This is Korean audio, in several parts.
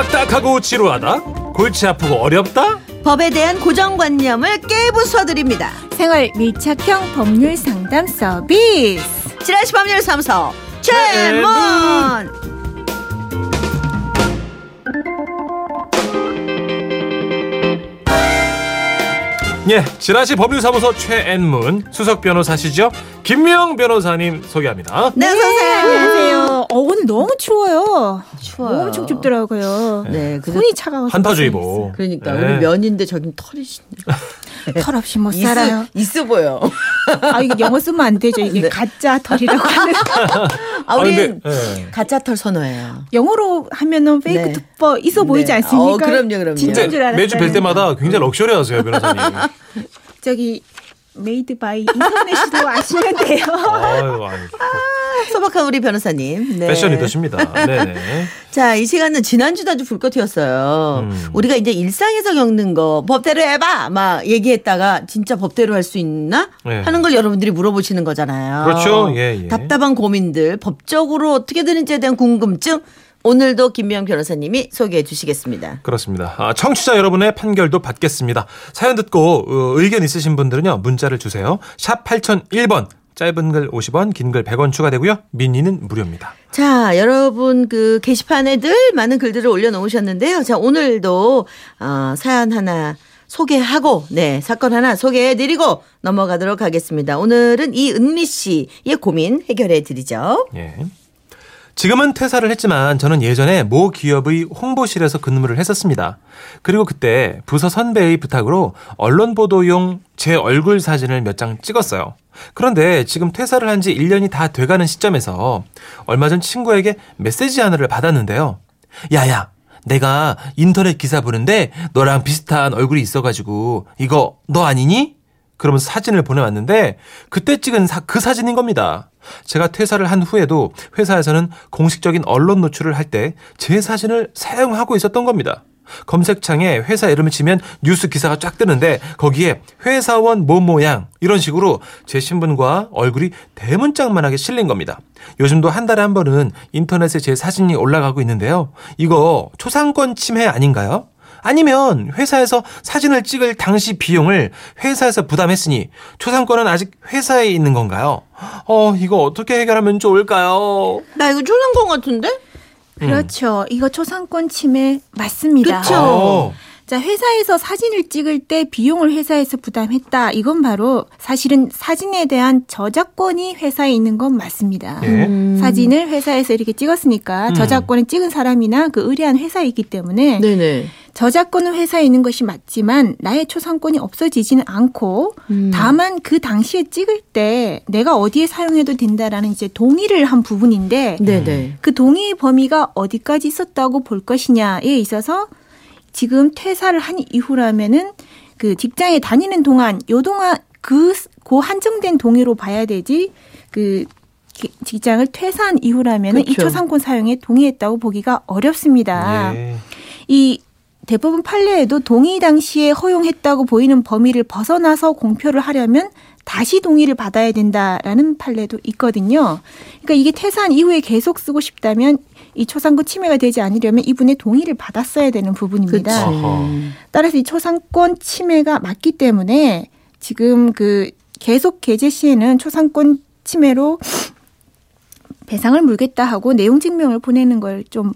딱딱하고 지루하다? 골치 아프고 어렵다? 법에 대한 고정관념을 깨부숴드립니다. 생활 밀착형 법률 상담 서비스. 지라시 법률사무소 최문 예, 지라시 법률사무소 최앤문 수석 변호사시죠? 김미영 변호사님 소개합니다. 네, 선생님. 안녕하세요. 어, 오늘 너무 추워요. 추워요. 엄청 춥더라고요. 네, 그래서 손이 차가워서. 한파주의보. 그러니까 네. 우리 면인데 저긴 털이. 털 없이 못 살아요. 있어, 보여. 아, 이게 영어 쓰면 안 되죠. 이게 네. 가짜 털이라고 하는. 아, 아, 우리는 근데, 예. 가짜 털 선호해요. 영어로 하면은 fake 네. fur 있어 보이지 네. 않습니까? 어, 그럼요, 그럼요. 진짜인 줄 알았어요. 매주 뵐 때마다 굉장히 럭셔리하세요, 변호사님. 저기 made by 인터넷으로 아시면 돼요. 아유, 아유, 소박한 우리 변호사님. 네. 패션 리더십니다. 네네. 자, 이 시간은 지난주도 아주 불꽃이었어요. 음. 우리가 이제 일상에서 겪는 거 법대로 해봐! 막 얘기했다가 진짜 법대로 할 수 있나? 네. 하는 걸 여러분들이 물어보시는 거잖아요. 그렇죠. 예, 예. 답답한 고민들, 법적으로 어떻게 되는지에 대한 궁금증, 오늘도 김미영 변호사님이 소개해 주시겠습니다. 그렇습니다. 아, 청취자 여러분의 판결도 받겠습니다. 사연 듣고 어, 의견 있으신 분들은요. 문자를 주세요. 샵 8001번. 짧은 글 50원, 긴 글 100원 추가되고요. 미니는 무료입니다. 자, 여러분 그 게시판에 늘 많은 글들을 올려놓으셨는데요. 자, 오늘도 어, 사연 하나 소개하고, 네, 사건 하나 소개해드리고 넘어가도록 하겠습니다. 오늘은 이은미 씨의 고민 해결해 드리죠. 예. 지금은 퇴사를 했지만 저는 예전에 모 기업의 홍보실에서 근무를 했었습니다. 그리고 그때 부서 선배의 부탁으로 언론 보도용 제 얼굴 사진을 몇 장 찍었어요. 그런데 지금 퇴사를 한 지 1년이 다 돼가는 시점에서 얼마 전 친구에게 메시지 하나를 받았는데요. 야야, 내가 인터넷 기사 보는데 너랑 비슷한 얼굴이 있어가지고 이거 너 아니니? 그러면서 사진을 보내왔는데 그때 찍은 사- 그 사진인 겁니다. 제가 퇴사를 한 후에도 회사에서는 공식적인 언론 노출을 할 때 제 사진을 사용하고 있었던 겁니다. 검색창에 회사 이름을 치면 뉴스 기사가 쫙 뜨는데 거기에 회사원 모 모양 이런 식으로 제 신분과 얼굴이 대문짝만하게 실린 겁니다. 요즘도 한 달에 한 번은 인터넷에 제 사진이 올라가고 있는데요. 이거 초상권 침해 아닌가요? 아니면 회사에서 사진을 찍을 당시 비용을 회사에서 부담했으니 초상권은 아직 회사에 있는 건가요? 어, 이거 어떻게 해결하면 좋을까요? 나 이거 초상권 같은데? 그렇죠. 이거 초상권 침해 맞습니다. 어. 자, 회사에서 사진을 찍을 때 비용을 회사에서 부담했다. 이건 바로 사실은 사진에 대한 저작권이 회사에 있는 건 맞습니다. 예. 사진을 회사에서 이렇게 찍었으니까 음. 저작권을 찍은 사람이나 그 의뢰한 회사에 있기 때문에 네네. 저작권은 회사에 있는 것이 맞지만 나의 초상권이 없어지지는 않고 음. 다만 그 당시에 찍을 때 내가 어디에 사용해도 된다라는 이제 동의를 한 부분인데 네네. 그 동의 범위가 어디까지 있었다고 볼 것이냐에 있어서 지금 퇴사를 한 이후라면은 그 직장에 다니는 동안 요 동안 그, 그 한정된 동의로 봐야 되지 그 기- 직장을 퇴사한 이후라면은 이 그쵸. 초상권 사용에 동의했다고 보기가 어렵습니다. 예. 이 대법원 판례에도 동의 당시에 허용했다고 보이는 범위를 벗어나서 공표를 하려면 다시 동의를 받아야 된다라는 판례도 있거든요. 그러니까 이게 퇴사한 이후에 계속 쓰고 싶다면 이 초상권 침해가 되지 않으려면 이분의 동의를 받았어야 되는 부분입니다. 따라서 이 초상권 침해가 맞기 때문에 지금 그 계속 개재 시에는 초상권 침해로 배상을 물겠다 하고 내용 증명을 보내는 걸 좀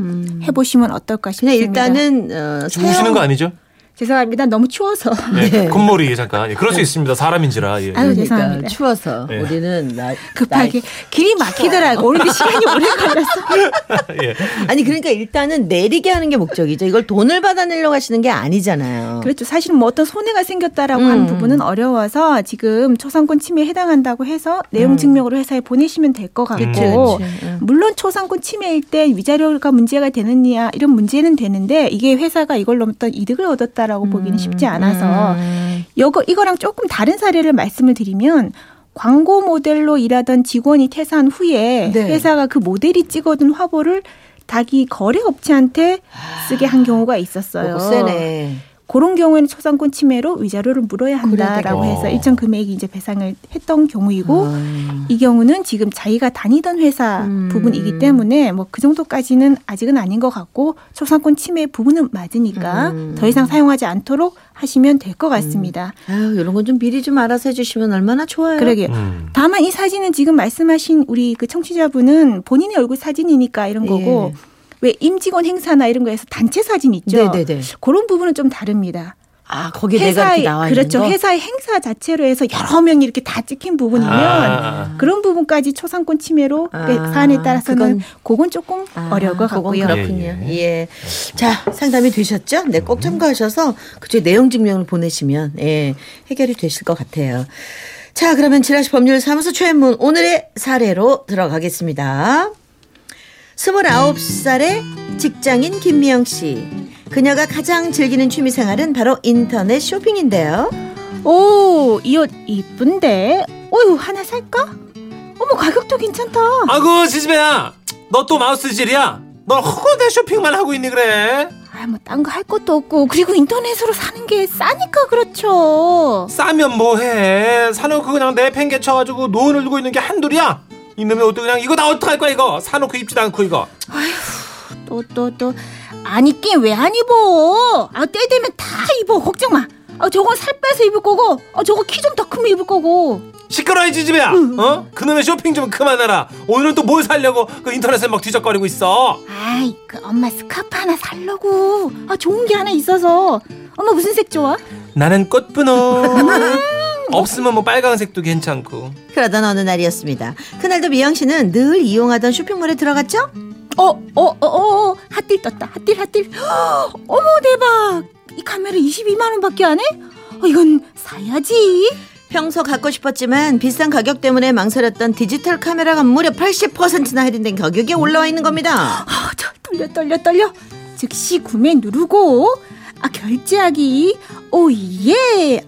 음. 해보시면 어떨까 싶습니다. 일단은 어, 주무시는 거 아니죠? 죄송합니다. 너무 추워서. 예. 네. 콧머리 잠깐. 예, 그럴 수 있습니다. 사람인지라. 예. 아유, 그러니까 죄송합니다. 추워서 네. 우리는 나, 급하게 길이 막히더라고. 오는데 시간이 오래 걸렸어. 예. 나- 아니 그러니까 일단은 내리게 하는 게 목적이죠. 이걸 돈을 받아내려고 하시는 게 아니잖아요. 그렇죠. 사실은 뭐 어떤 손해가 생겼다라고 음. 하는 부분은 어려워서 지금 초상권 침해에 해당한다고 해서 내용 증명으로 회사에 보내시면 될 것 같고 음. 그치. 응. 물론 초상권 침해일 때 위자료가 문제가 되느냐 이런 문제는 되는데 이게 회사가 이걸로 어떤 이득을 얻었다 라고 보기는 쉽지 않아서 음. 이거 이거랑 조금 다른 사례를 말씀을 드리면 광고 모델로 일하던 직원이 퇴사한 후에 네. 회사가 그 모델이 찍어둔 화보를 자기 거래 업체한테 쓰게 한 경우가 있었어요. 요거 세네. 그런 경우에는 초상권 침해로 위자료를 물어야 한다라고 해서. 일정 금액이 이제 배상을 했던 경우이고 아. 이 경우는 지금 자기가 다니던 회사 음. 부분이기 때문에 뭐 그 정도까지는 아직은 아닌 것 같고 초상권 침해 부분은 맞으니까 음. 더 이상 사용하지 않도록 하시면 될 것 같습니다. 아유, 이런 건 좀 미리 좀 알아서 해주시면 얼마나 좋아요. 그러게요. 음. 다만 이 사진은 지금 말씀하신 우리 그 청취자분은 본인의 얼굴 사진이니까 이런 거고 예. 왜 임직원 행사나 이런 거에서 단체 사진 있죠. 네네네. 그런 부분은 좀 다릅니다. 아, 거기에 내가 이렇게 나와 있는 그렇죠. 거? 회사의 행사 자체로 해서 여러 명이 이렇게 다 찍힌 부분이면 아. 그런 부분까지 초상권 침해로 아, 그 사안에 따라서는 그건- 그건 조금 아, 어려울 것 그건 같고요. 그렇군요. 예, 예. 자, 상담이 되셨죠? 네, 꼭 참고하셔서 그쪽에 내용 증명을 보내시면 예, 해결이 되실 것 같아요. 자, 그러면 지라시 법률 사무소 최문 오늘의 사례로 들어가겠습니다. 29살의 직장인 김미영 씨. 그녀가 가장 즐기는 취미 생활은 바로 인터넷 쇼핑인데요. 오, 이 옷 이쁜데. 어유 하나 살까? 어머 가격도 괜찮다. 아구 지지배야 너 또 마우스질이야 너 허거대 쇼핑만 하고 있니 그래 아, 뭐 딴 거 할 것도 없고 그리고 인터넷으로 사는 게 싸니까 그렇죠. 싸면 뭐해 사놓고 그냥 내팽개쳐가지고 노은을 두고 있는 게 한둘이야 이놈의 옷도 그냥 이거 나 어떡할 거야 이거 사놓고 입지도 않고 이거 또또 또 안 입긴 왜 안 입어? 아, 때 되면 다 입어. 걱정 마. 아, 저거 살 빼서 입을 거고, 아, 저거 키 좀 더 크면 입을 거고. 시끄러워 지지배야 어? 그놈의 쇼핑 좀 그만해라 오늘은 또 뭘 살려고 그 인터넷에 막 뒤적거리고 있어 아이, 그 엄마 스카프 하나 살려고. 아, 좋은 게 하나 있어서. 엄마 무슨 색 좋아? 나는 꽃분홍 없으면 뭐 빨강색도 괜찮고 그러던 어느 날이었습니다. 그날도 미영 씨는 늘 이용하던 쇼핑몰에 들어갔죠? 어, 어, 어, 어, 어, 핫딜 떴다. 핫딜, 핫딜. 어머, 대박. 이 카메라 22만 원밖에 안 해? 어, 이건 사야지. 평소 갖고 싶었지만 비싼 가격 때문에 망설였던 디지털 카메라가 무려 80%나 할인된 가격에 올라와 있는 겁니다. 아, 저 떨려, 떨려, 떨려. 즉시 구매 누르고, 아, 결제하기. 오, 예.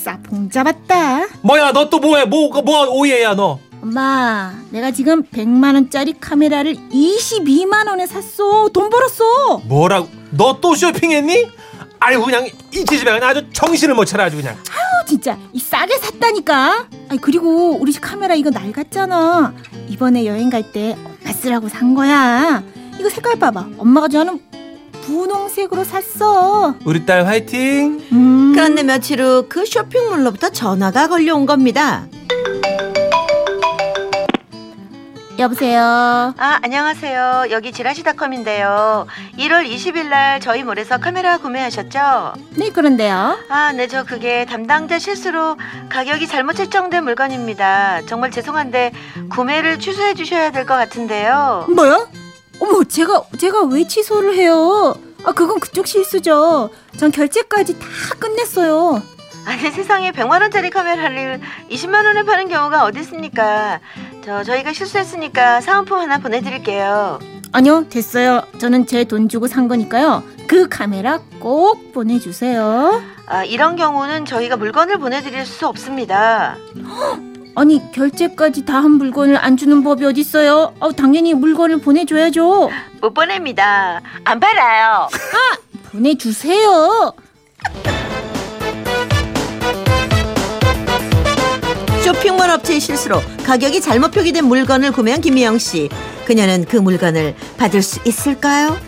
아싸, 봉 잡았다. 뭐야 너 또 뭐해 뭐가 뭐 오해야 너 엄마, 내가 지금 100만 원짜리 카메라를 22만 원에 샀어. 돈 벌었어. 뭐라고 너 또 쇼핑했니? 아유 그냥 이 그냥 아주 정신을 못 차려 아주 그냥 어, 진짜 이 싸게 샀다니까. 아니 그리고 우리 집 카메라 이거 낡았잖아. 이번에 여행 갈 때 엄마 쓰라고 산 거야. 이거 색깔 봐봐. 엄마가 좋아하는 분홍색으로 샀어. 우리 딸 화이팅 음. 그런데 며칠 후 그 쇼핑몰로부터 전화가 걸려온 겁니다. 여보세요. 아, 안녕하세요. 여기 지라시닷컴인데요. 1월 20일 날 저희 몰에서 카메라 구매하셨죠? 네 그런데요. 아, 네, 저 그게 담당자 실수로 가격이 잘못 책정된 물건입니다. 정말 죄송한데 구매를 취소해 주셔야 될 것 같은데요. 뭐야? 어머 제가 제가 왜 취소를 해요? 아 그건 그쪽 실수죠. 전 결제까지 다 끝냈어요. 아니, 세상에 100만 원짜리 카메라를 20만 원에 파는 경우가 어디 있습니까? 저 저희가 실수했으니까 사은품 하나 보내 드릴게요. 아니요 됐어요. 저는 제 돈 주고 산 거니까요. 그 카메라 꼭 보내주세요. 아, 이런 경우는 저희가 물건을 보내 드릴 수 없습니다. 아니 결제까지 다 한 물건을 안 주는 법이 어딨어요? 어, 당연히 물건을 보내줘야죠. 못 보냅니다. 안 팔아요. 보내주세요. 쇼핑몰 업체의 실수로 가격이 잘못 표기된 물건을 구매한 김미영 씨. 그녀는 그 물건을 받을 수 있을까요?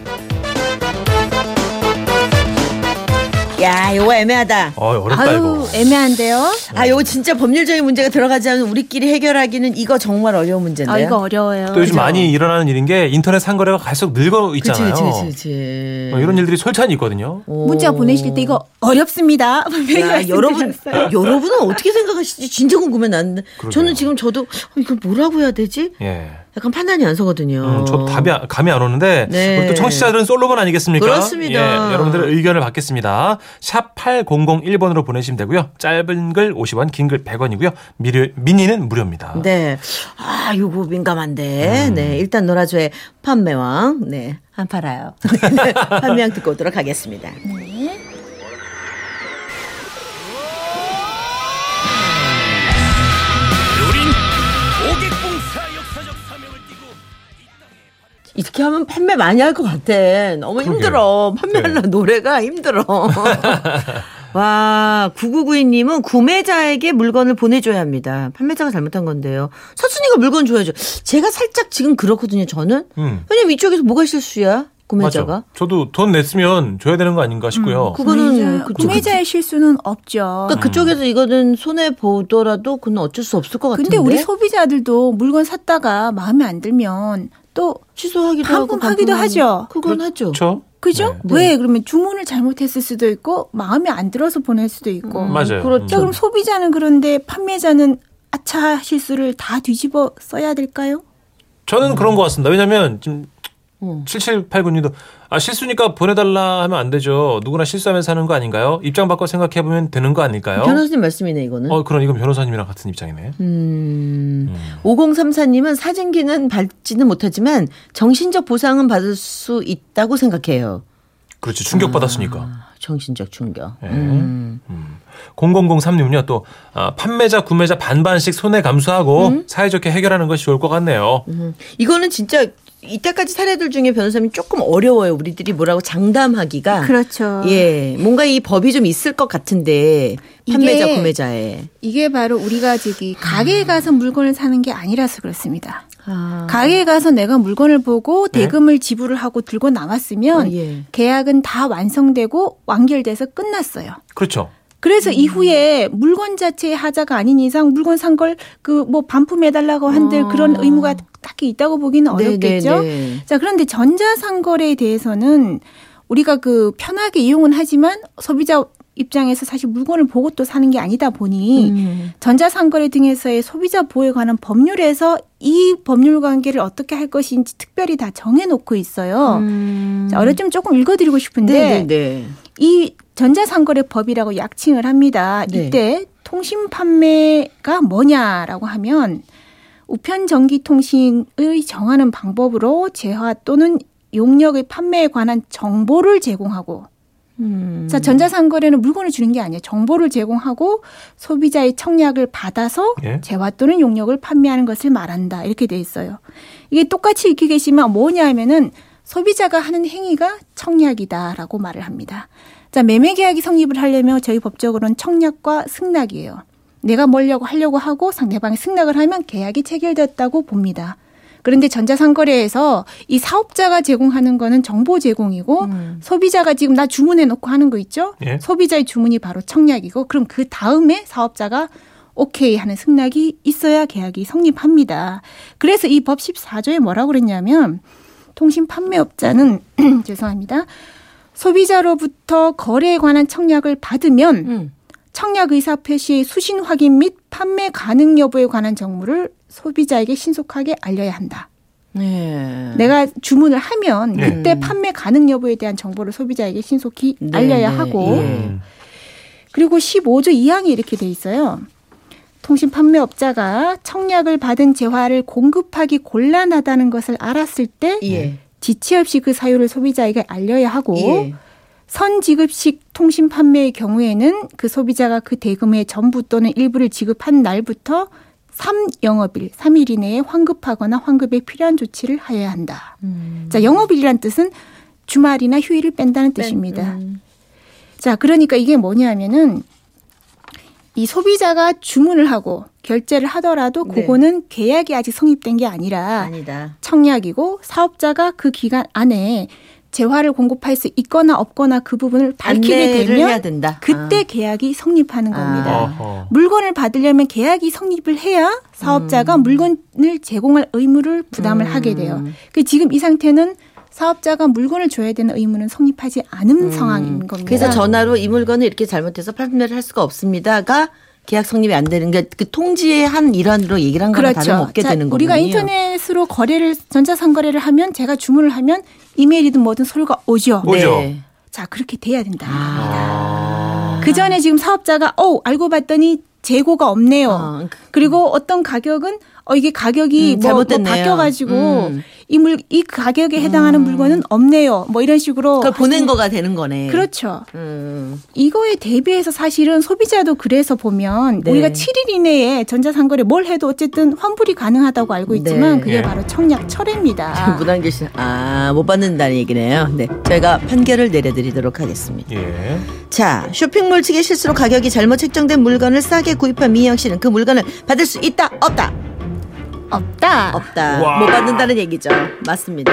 야, 이거 애매하다. 어 어렵다 아유 이거 애매한데요. 아, 이거 진짜 법률적인 문제가 들어가지 않으면 우리끼리 해결하기는 이거 정말 어려운 문제인데요. 아 이거 어려워요. 또 요즘 그죠? 많이 일어나는 일인 게 인터넷 상거래가 갈수록 늘고 그치, 있잖아요 그치, 그치, 그치. 어, 이런 일들이 솔찬히 있거든요 오. 문자 보내실 때 이거 어렵습니다. 야, 여러분. 여러분은 어떻게 생각하시지? 진짜 궁금해 나는데. 그러게요. 저는 지금 저도 어, 이거 뭐라고 해야 되지? 예 약간 판단이 안 서거든요. 음, 저도 답이 안- 감이 안 오는데 네. 우리 또 청취자들은 솔로몬 아니겠습니까? 그렇습니다. 예, 여러분들의 의견을 받겠습니다. 샵 8001번으로 보내시면 되고요. 짧은 글 50원, 긴 글 100원이고요. 미리, 미니는 무료입니다. 네. 아, 요거 민감한데. 네. 일단 노라조의 판매왕. 네. 안 팔아요. 판매왕 듣고 오도록 하겠습니다. 이렇게 하면 판매 많이 할 것 같아. 너무 그러게요. 힘들어. 판매하려 노래가 힘들어. 와, 9992님은 구매자에게 물건을 보내줘야 합니다. 판매자가 잘못한 건데요. 사순이가 물건 줘야죠. 제가 살짝 지금 그렇거든요, 저는. 음. 왜냐면 이쪽에서 뭐가 실수야? 구매자가. 맞아. 저도 돈 냈으면 줘야 되는 거 아닌가 싶고요. 그거는 구매자, 구매자 의 실수는 없죠. 그러니까 그쪽에서 이거는 손해 보더라도 그건 어쩔 수 없을 것 같은데. 근데 우리 소비자들도 물건 샀다가 마음에 안 들면 또 취소하기도 하고 반품하고. 하죠. 그건 하죠. 그렇죠? 그죠? 네. 왜 그러면 주문을 잘못했을 수도 있고 마음에 안 들어서 보낼 수도 있고. 음, 맞아요. 그렇죠. 자, 그럼 소비자는 그런데 판매자는 아차 실수를 다 뒤집어 써야 될까요? 저는 그런 것 같습니다. 왜냐면 지금 음. 7789님도 아 실수니까 보내달라 하면 안 되죠. 누구나 실수하면서 하는 거 아닌가요? 입장 바꿔 생각해 보면 되는 거 아닐까요? 변호사님 말씀이네 이거는. 어 그런 이건 변호사님이랑 같은 입장이네. 음. 5034님은 사진기는 밟지는 못하지만 정신적 보상은 받을 수 있다고 생각해요. 그렇지 충격 받았으니까. 아, 정신적 충격. 네. 음. 0003님은요 또 아, 판매자 구매자 반반씩 손해 감수하고 음? 사이좋게 해결하는 것이 좋을 것 같네요. 이거는 진짜 이때까지 사례들 중에 변호사님 조금 어려워요. 우리들이 뭐라고 장담하기가. 그렇죠. 예, 뭔가 이 법이 좀 있을 것 같은데 판매자 이게- 구매자에. 이게 바로 우리가 저기 가게에 가서 물건을 사는 게 아니라서 그렇습니다. 아. 가게에 가서 내가 물건을 보고 네. 대금을 지불을 하고 들고 나왔으면 아, 예. 계약은 다 완성되고 완결돼서 끝났어요. 그렇죠. 그래서 음. 이후에 물건 자체의 하자가 아닌 이상 물건 산 걸 그 뭐 반품해달라고 한들 어. 그런 의무가 딱히 있다고 보기는 어렵겠죠. 네, 네, 네. 자, 그런데 전자상거래에 대해서는 우리가 그 편하게 이용은 하지만 소비자 입장에서 사실 물건을 보고 또 사는 게 아니다 보니 음. 전자상거래 등에서의 소비자 보호에 관한 법률에서 이 법률 관계를 어떻게 할 것인지 특별히 다 정해놓고 있어요. 음. 자, 어려 좀 조금 읽어드리고 싶은데 네, 네, 네. 이 전자상거래법이라고 약칭을 합니다. 네. 이때 통신 판매가 뭐냐라고 하면 우편 전기통신의 정하는 방법으로 재화 또는 용역의 판매에 관한 정보를 제공하고 음. 자 전자상거래는 물건을 주는 게 아니에요. 정보를 제공하고 소비자의 청약을 받아서 예. 재화 또는 용역을 판매하는 것을 말한다. 이렇게 돼 있어요. 이게 똑같이 읽히 계시면 뭐냐 하면은 소비자가 하는 행위가 청약이다라고 말을 합니다. 자, 매매 계약이 성립을 하려면 저희 법적으로는 청약과 승낙이에요. 내가 뭐려고 하려고 하고 상대방이 승낙을 하면 계약이 체결됐다고 봅니다. 그런데 전자상거래에서 이 사업자가 제공하는 거는 정보 제공이고 음. 소비자가 지금 나 주문해 놓고 하는 거 있죠? 예. 소비자의 주문이 바로 청약이고 그럼 그 다음에 사업자가 오케이 하는 승낙이 있어야 계약이 성립합니다. 그래서 이 법 14조에 뭐라고 그랬냐면 통신 판매업자는 죄송합니다. 소비자로부터 거래에 관한 청약을 받으면 음. 청약 의사 표시의 수신 확인 및 판매 가능 여부에 관한 정보를 소비자에게 신속하게 알려야 한다. 네. 내가 주문을 하면 네. 그때 판매 가능 여부에 대한 정보를 소비자에게 신속히 네, 알려야 네, 하고 예. 음. 그리고 15조 2항이 이렇게 돼 있어요. 통신 판매업자가 청약을 받은 재화를 공급하기 곤란하다는 것을 알았을 때 예. 지체 없이 그 사유를 소비자에게 알려야 하고 예. 선지급식 통신 판매의 경우에는 그 소비자가 그 대금의 전부 또는 일부를 지급한 날부터 3영업일, 3일 이내에 환급하거나 환급에 필요한 조치를 하여야 한다. 음. 자, 영업일이란 뜻은 주말이나 휴일을 뺀다는 뜻입니다. 음. 자, 그러니까 이게 뭐냐면은 이 소비자가 주문을 하고 결제를 하더라도 네. 그거는 계약이 아직 성립된 게 아니라 아니다. 청약이고 사업자가 그 기간 안에 재화를 공급할 수 있거나 없거나 그 부분을 밝히게 되면 된다. 그때 아. 계약이 성립하는 아. 겁니다. 어허. 물건을 받으려면 계약이 성립을 해야 사업자가 물건을 제공할 의무를 부담을 음. 하게 돼요. 그 지금 이 상태는 사업자가 물건을 줘야 되는 의무는 성립하지 않은 상황인 겁니다. 음. 그래서 전화로 이 물건을 이렇게 잘못해서 판매를 할 수가 없습니다가 계약 성립이 안 되는 게 그 통지의 한 일환으로 얘기를 한 거랑 다름없게 자, 되는 거군요. 우리가 인터넷으로 거래를 전자상거래를 하면 제가 주문을 하면 이메일이든 뭐든 서류가 오죠. 오죠. 네. 자 그렇게 돼야 된다. 아. 그 전에 지금 사업자가 어 알고 봤더니 재고가 없네요. 어, 그리고 어떤 가격은 어 이게 가격이 음, 뭐, 뭐. 바뀌어가지고 음. 이물 이 가격에 해당하는 물건은 없네요. 뭐 이런 식으로 그걸 보낸 하시는- 거가 되는 거네. 그렇죠. 음. 이거에 대비해서 사실은 소비자도 그래서 보면 네. 우리가 7일 이내에 전자상거래 뭘 해도 어쨌든 환불이 가능하다고 알고 있지만 네. 그게 예. 바로 청약 철회입니다. 무단결 씨, 아, 못 받는다는 얘기네요. 네. 저희가 판결을 내려드리도록 하겠습니다. 예. 자, 쇼핑몰 측의 실수로 가격이 잘못 책정된 물건을 싸게 구입한 미영 씨는 그 물건을 받을 수 있다, 없다? 없다. 없다. 와. 못 받는다는 얘기죠. 맞습니다.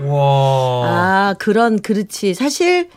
와. 아, 그런, 그렇지. 사실,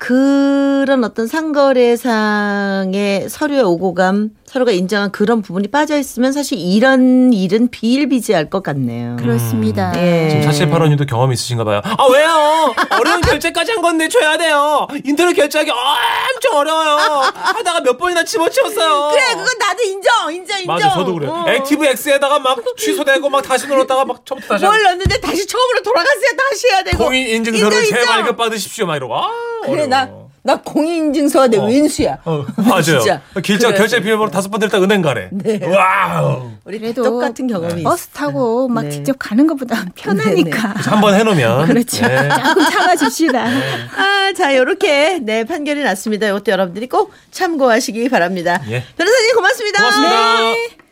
그런 어떤 상거래상의 서류의 오고감, 서로가 인정한 그런 부분이 빠져 있으면 사실 이런 일은 비일비재할 것 같네요. 그렇습니다. 예. 지금 4785님도 경험 있으신가 봐요. 아, 왜요? 어려운 결제까지 한 건데 줘야 돼요. 인터넷 결제하기 엄청 어려워요. 하다가 몇 번이나 집어치웠어요. 그래, 그건 나도 인정, 인정, 인정. 맞아, 저도 그래 요. 어. Active X에다가 막 취소되고 막 다시 눌렀다가 막 처음부터 다시 뭘 넣었는데 다시 처음으로 돌아갔어야 다시 해야 되고. 공인 인증서를 인정, 인정. 재발급 받으십시오. 막 이러고. 아, 그래, 어려워. 나, 나 공인인증서가 내 어. 웬수야. 어, 맞아요. 진짜. 결제, 그래. 결제 비밀번호 다섯 번 틀려 은행 가래. 네. 와우. 우리 그래도 똑같은 경험이 있어. 버스 타고 막 네. 직접 가는 것보다 편하니까. 한 번 해놓으면. 그렇죠. 네. 조금 참아줍시다. 아, 자, 요렇게, 네, 판결이 났습니다. 이것도 여러분들이 꼭 참고하시기 바랍니다. 예. 변호사님 고맙습니다. 고맙습니다. 네.